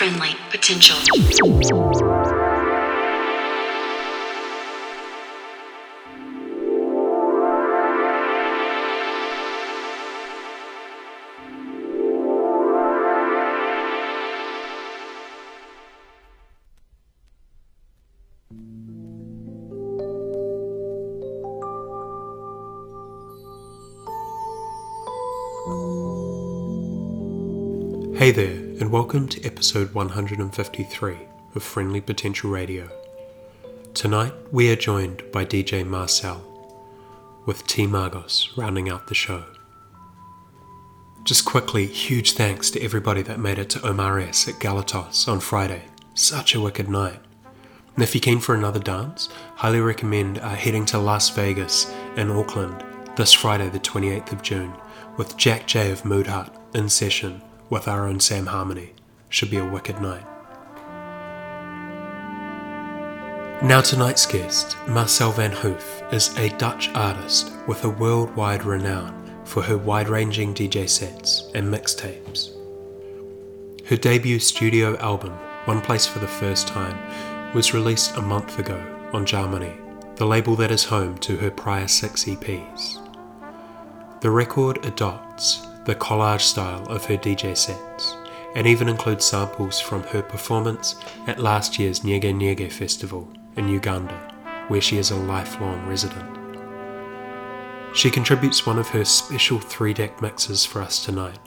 friendly potential. Hey there, welcome to episode 153 of Friendly Potential Radio. Tonight we are joined by DJ Marcelle, with T Margos rounding out the show. Just quickly, huge thanks to everybody that made it to Omares at Galatos on Friday. Such a wicked night. And if you're keen for another dance, highly recommend uh, heading to Las Vegas and Auckland this Friday, the 28th of June, with Jack J of Mood Hut in session with our own Sam Harmony. Should be a wicked night. Now, tonight's guest, Marcelle van Hoof, is a Dutch artist with a worldwide renown for her wide ranging DJ sets and mixtapes. Her debut studio album, One Place for the First Time, was released a month ago on Jahmoni, the label that is home to her prior six EPs. The record adopts the collage style of her DJ sets, and even includes samples from her performance at last year's Nyege Nyege Festival in Uganda, where she is a lifelong resident. She contributes one of her special three deck mixes for us tonight,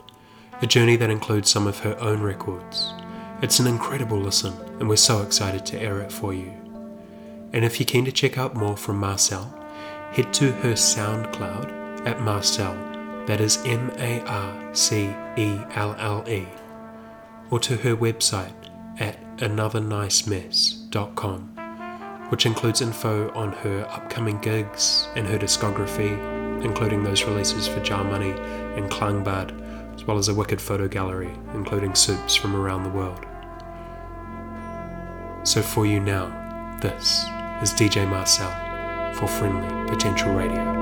a journey that includes some of her own records. It's an incredible listen, and we're so excited to air it for you. And if you're keen to check out more from Marcelle, head to her SoundCloud at Marcelle that is M A R C E L L E, or to her website at anothernicemess.com, which includes info on her upcoming gigs and her discography, including those releases for Jahmoni and Klangbad, as well as a wicked photo gallery, including soups from around the world. So for you now, this is DJ Marcelle for Friendly Potential Radio.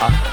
up.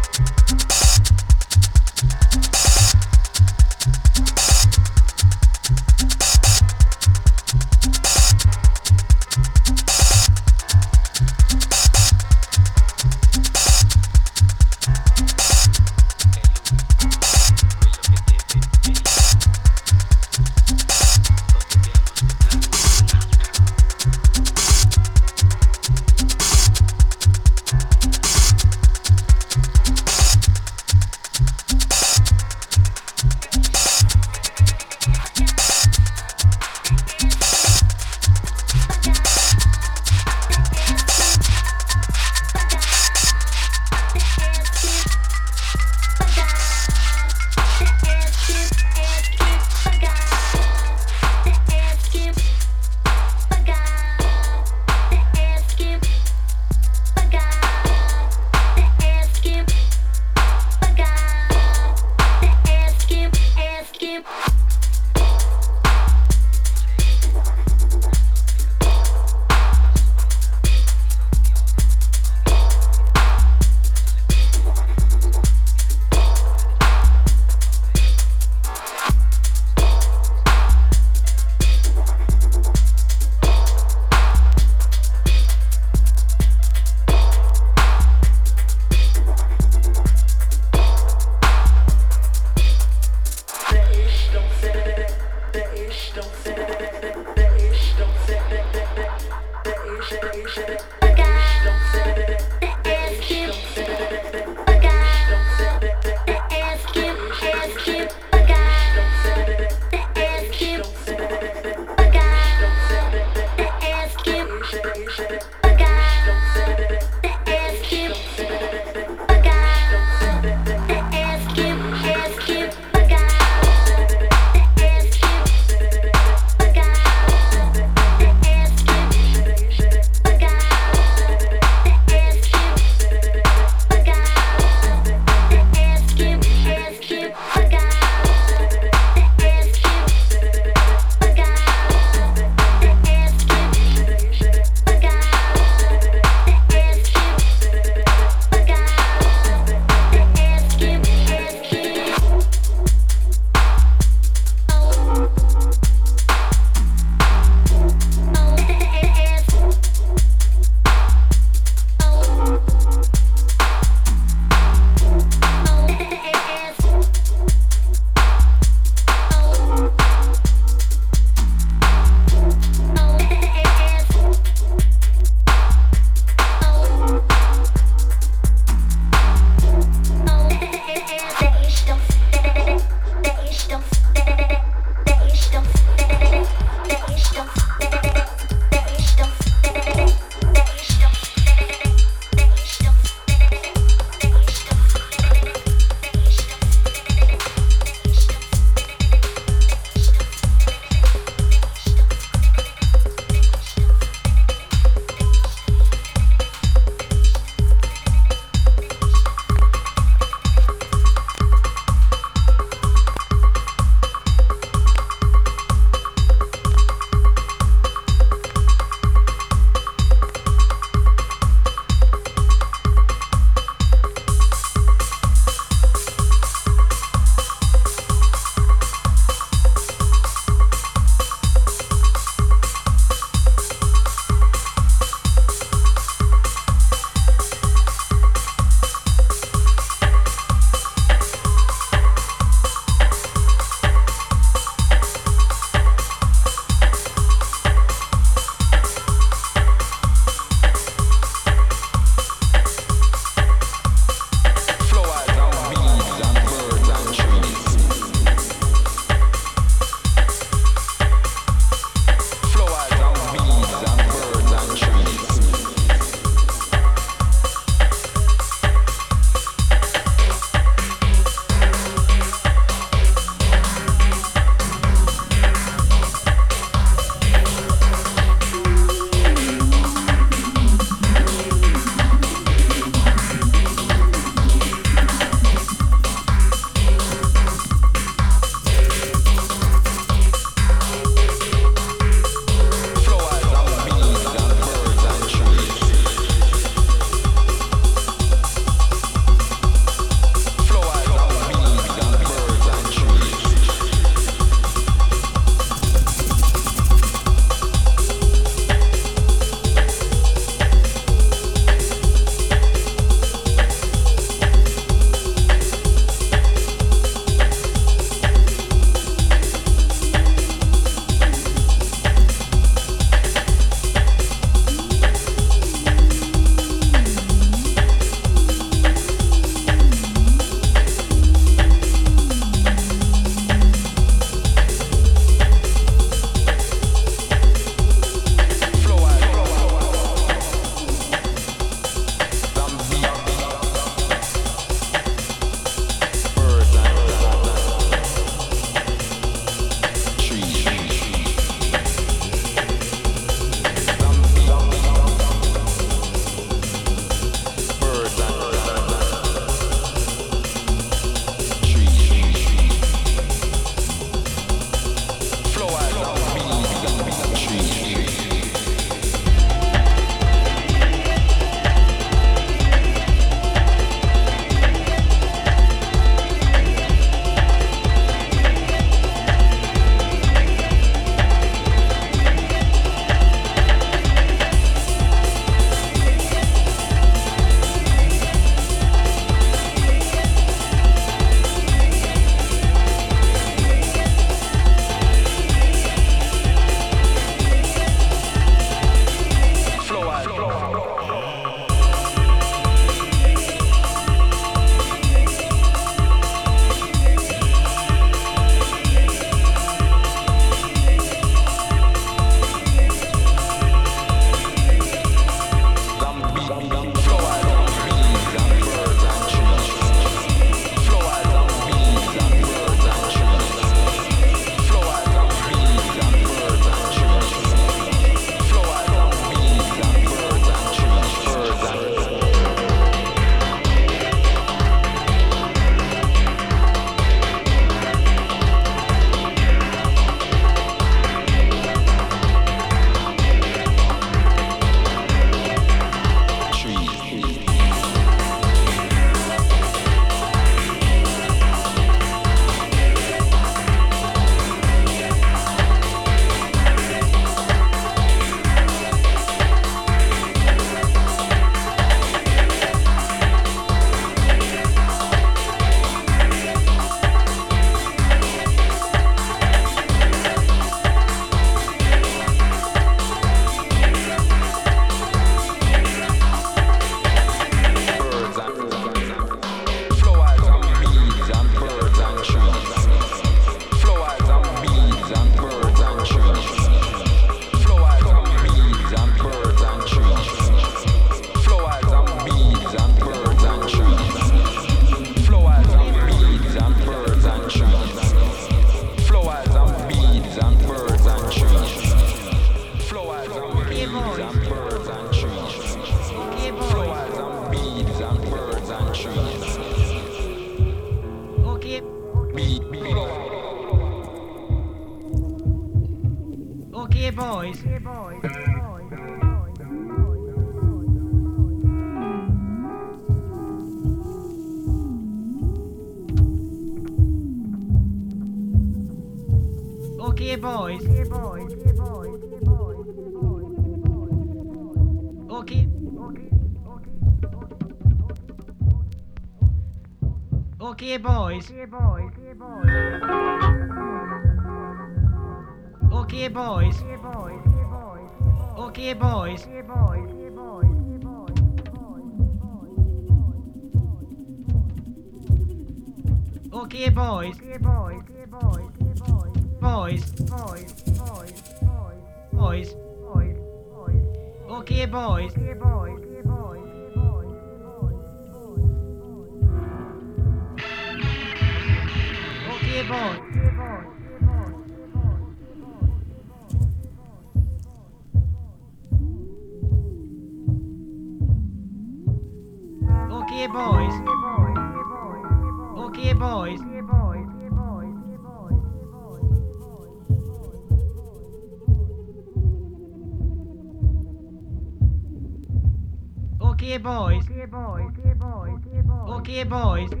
Boys.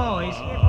voice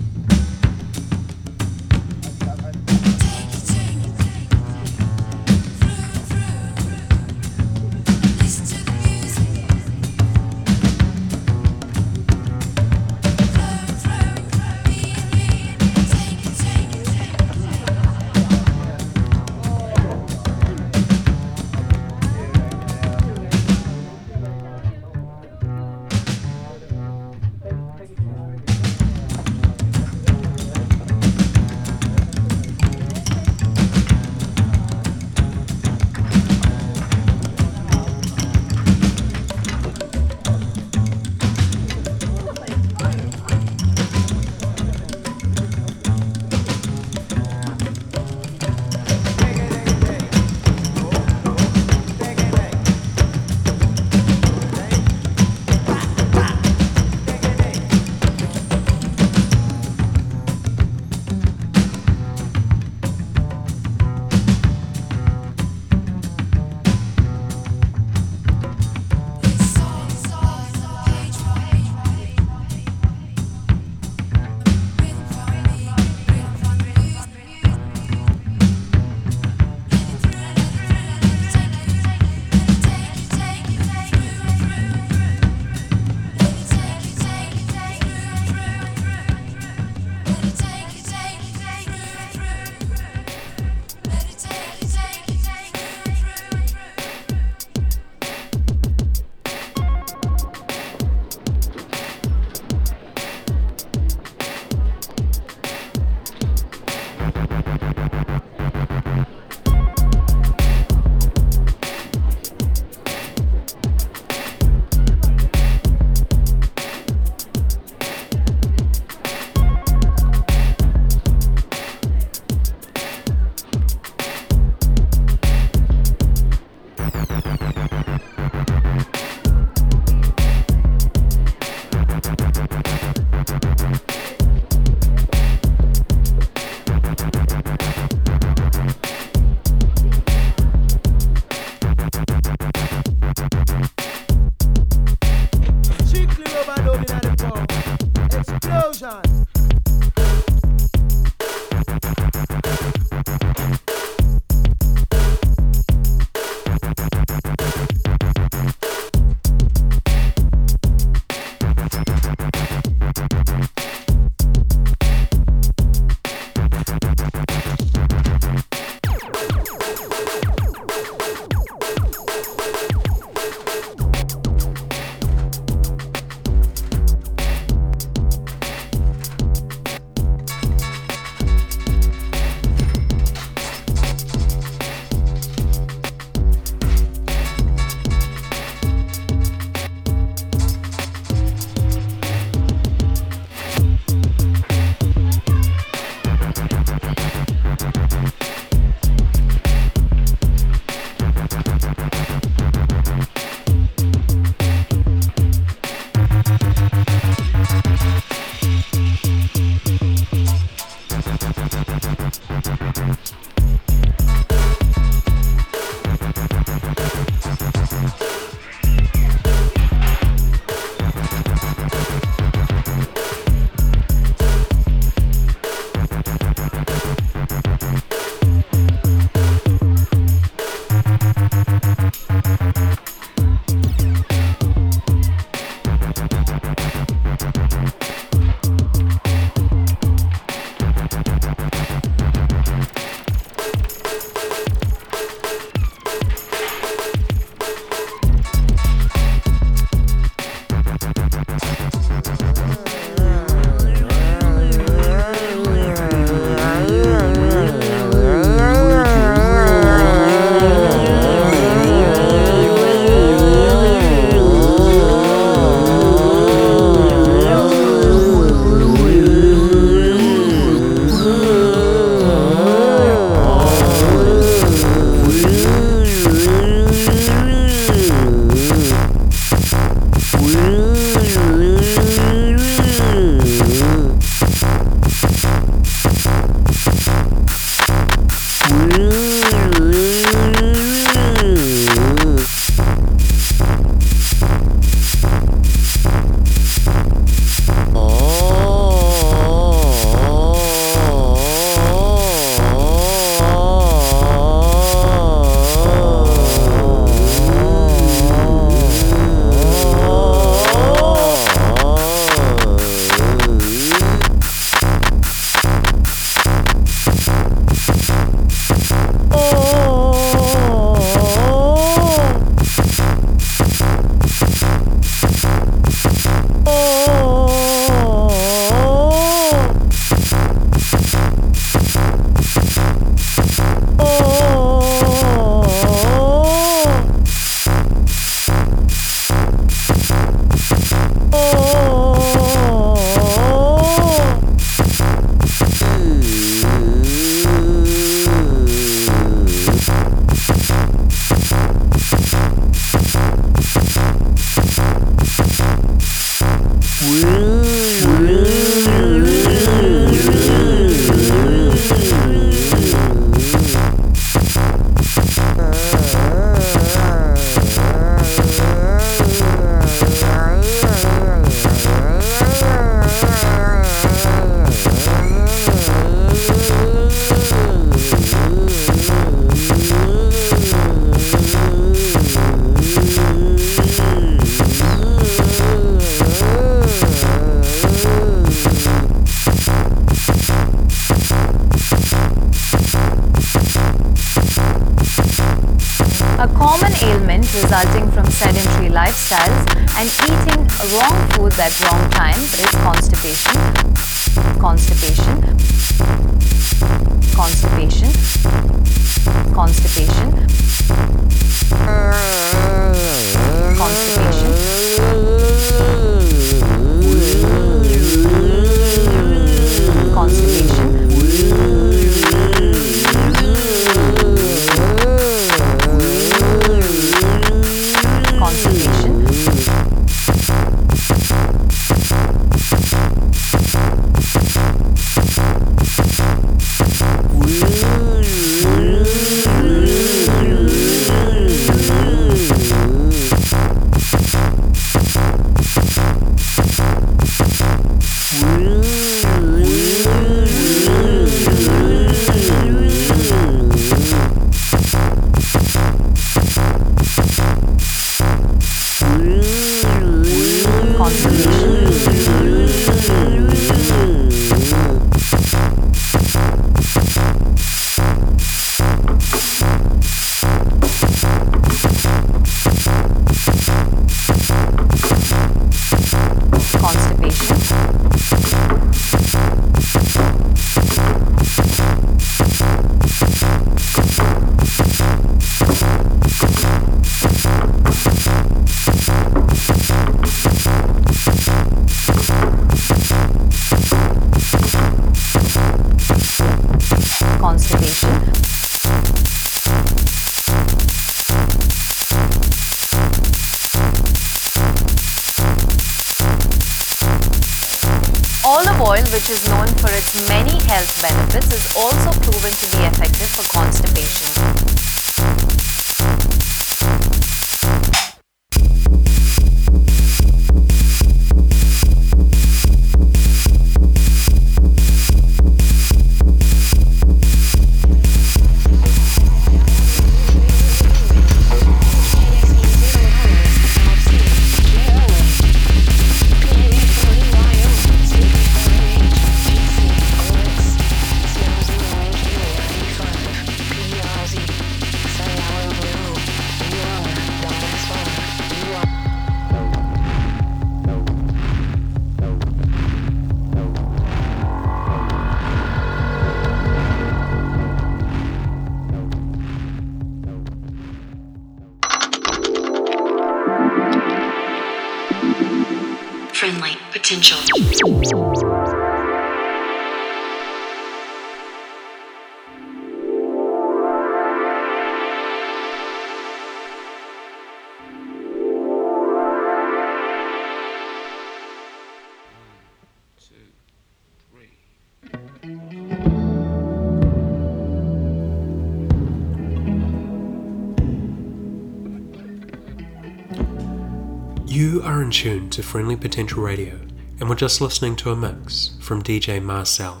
to Friendly Potential Radio, and we're just listening to a mix from DJ Marcelle.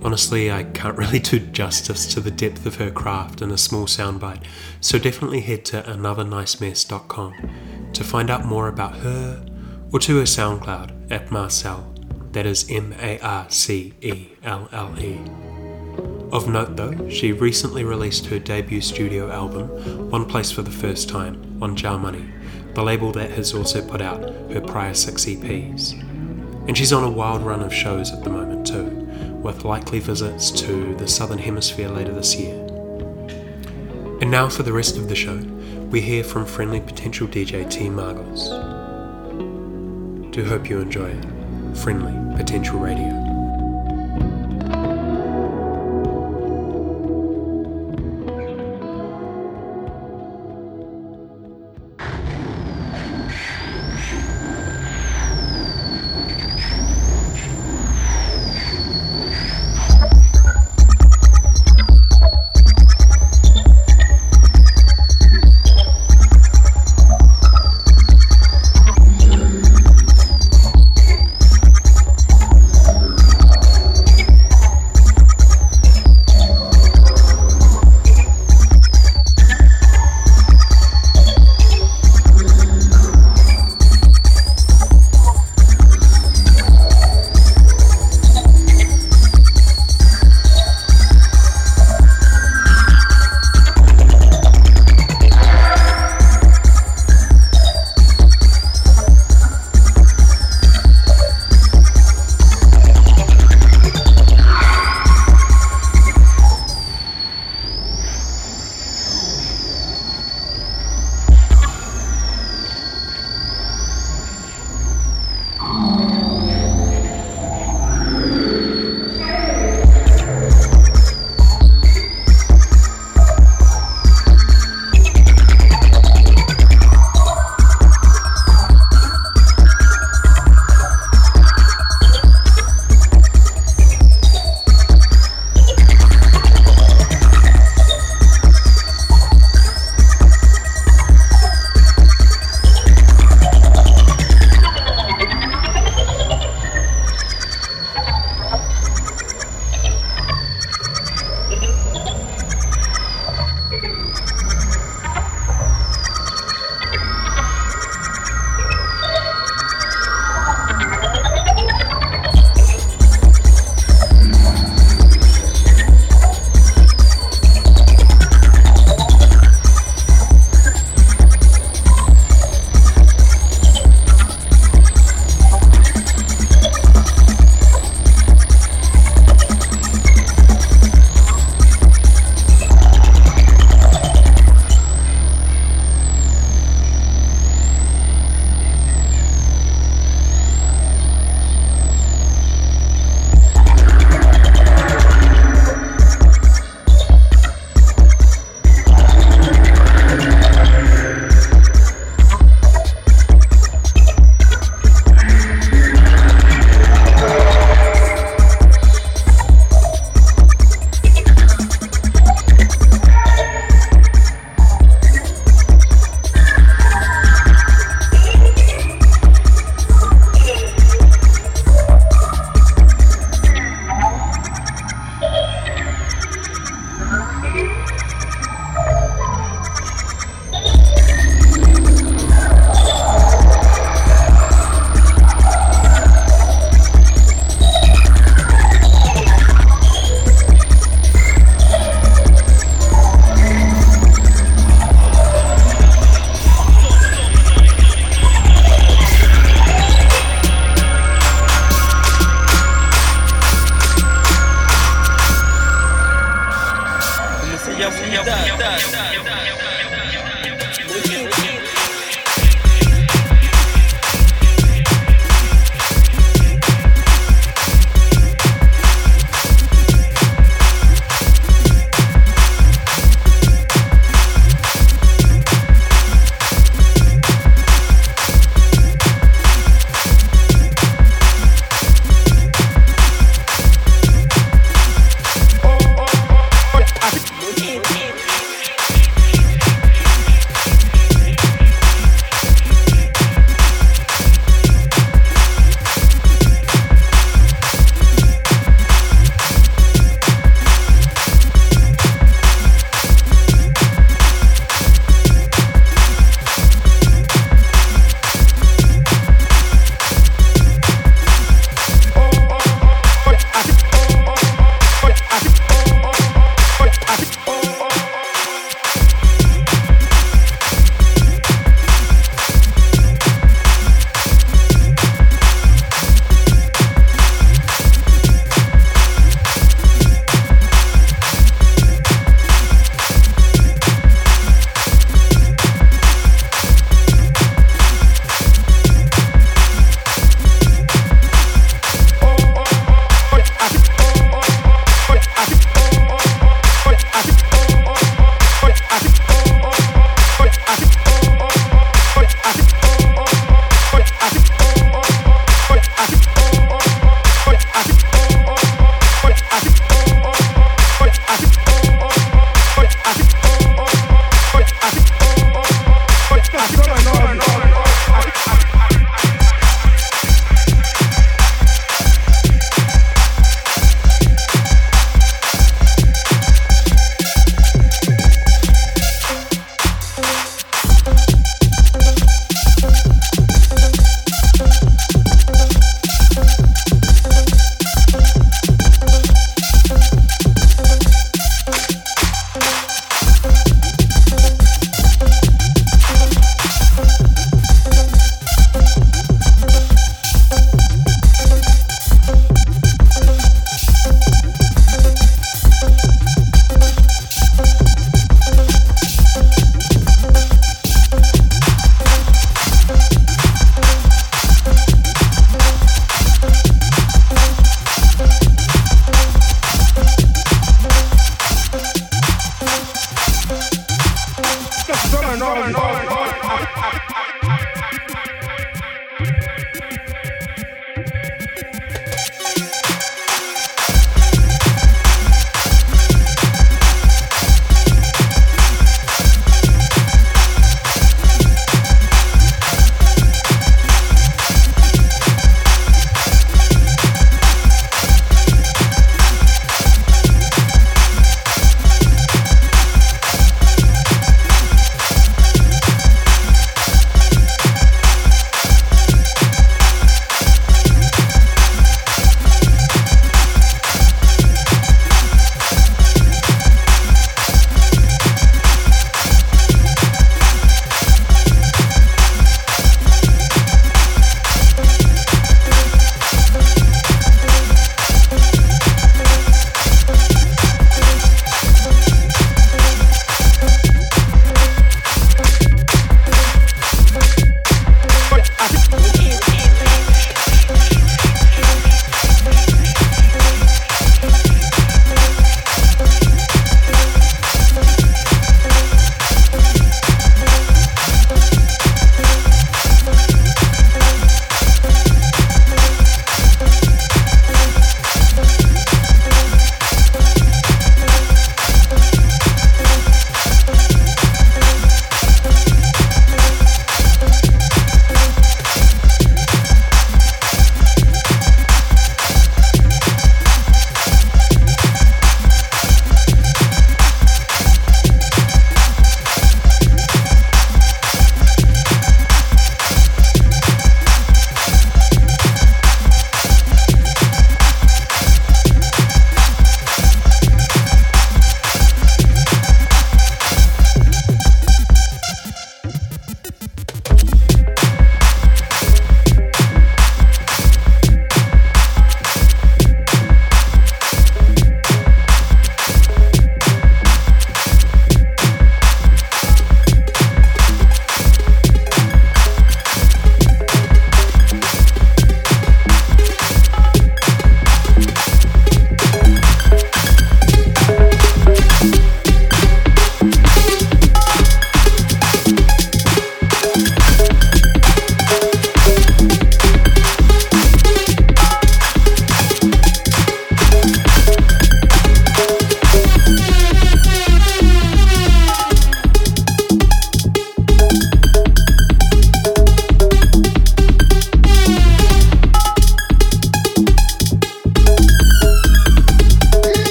Honestly, I can't really do justice to the depth of her craft in a small soundbite, so definitely head to anothernicemess.com to find out more about her or to her SoundCloud at Marcelle, that is M A R C E L L E. Of note though, she recently released her debut studio album, One Place for the First Time, on Jahmoni, the label that has also put out her prior six EPs. And she's on a wild run of shows at the moment too, with likely visits to the Southern Hemisphere later this year. And now for the rest of the show, we hear from friendly potential DJ T Margos. Do hope you enjoy it. Friendly Potential Radio.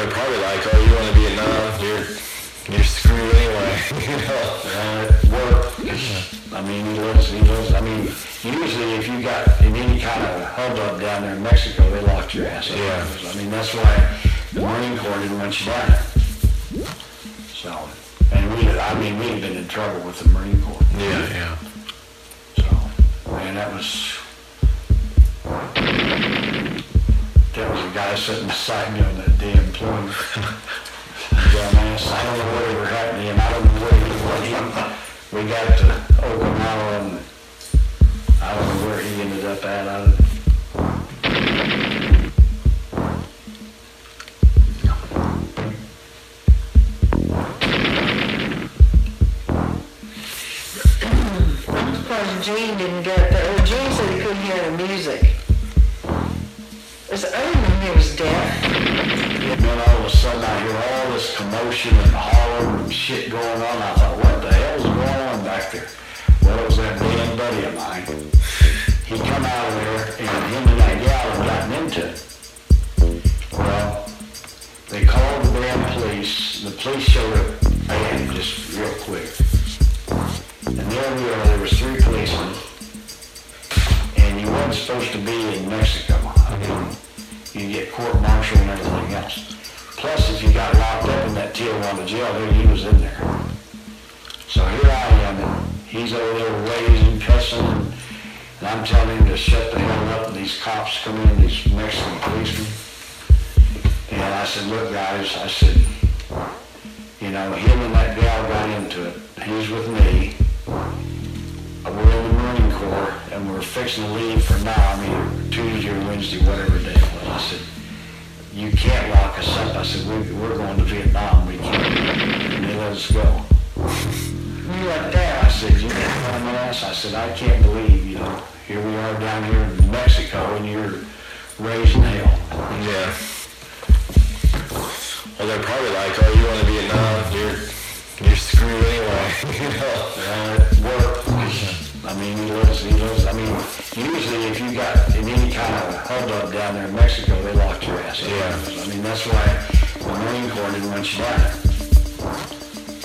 They're probably like, oh, you want to be a Vietnam? You're, you're screwed anyway. you know? Uh. I mean, he lives, he lives, I mean, usually if you got in any kind of hubbub down there in Mexico, they locked your ass up. Yeah. I mean, that's why the Marine Corps didn't want you down there. So, and we, I mean, we'd been in trouble with the Marine Corps. Yeah, yeah. So, man, that was, that was a guy sitting beside me on that damn plane. Dumbass, I don't know what ever happened to him, I don't know where he went. We got to Okinawa and I don't know where he ended up at. I, Because Gene didn't get there. Gene said he couldn't hear the music. Know he was deaf. and then all of a sudden I hear all this commotion and hollering and shit going on. I thought, what the hell's going on back there? Well, it was that damn buddy of mine. He come out of there and him and that gal had gotten into it. Well, they called the damn police. The police showed up, man, just real quick. And there we are, there was three policemen. And you wasn't supposed to be in Mexico. I mean, you get court martial and everything else. Plus, if you got locked up in that Tijuana jail, there he was in there. So here I am, and he's over there raising, cussing, and, and I'm telling him to shut the hell up, and these cops come in, these Mexican policemen. And I said, look guys, I said, you know, him and that gal got into it. He's with me. We're in the Marine Corps, and we're fixing to leave for now, I mean, Tuesday or Wednesday, whatever day it was. I said, you can't lock us up. I said, we, we're going to Vietnam. We can't. And they let us go. You like that? I said, you can't my ass. I said, I can't believe, you know, here we are down here in Mexico, and you're raising hell. Yeah. Well, they're probably like, oh, you want to be a Vietnam? You're, you're screwed anyway. you know? Uh, it worked. I mean, he lives, he lives, I mean, usually if you got in any kind of hubbub down there in Mexico, they locked your ass. Yeah. I mean, that's why the Marine Corps didn't want you down there.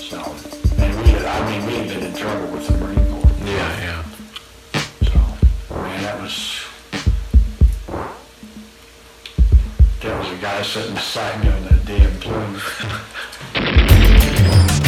So, and we, I mean, we had been in trouble with the Marine Corps. Yeah, yeah. So, man, that was, that was a guy sitting beside me on that damn plane.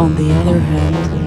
On the other hand,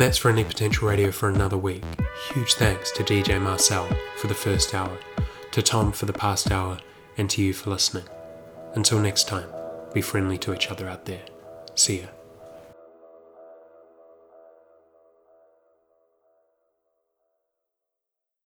And that's Friendly Potential Radio for another week. Huge thanks to DJ Marcelle for the first hour, to Tom for the past hour, and to you for listening. Until next time, be friendly to each other out there. See ya.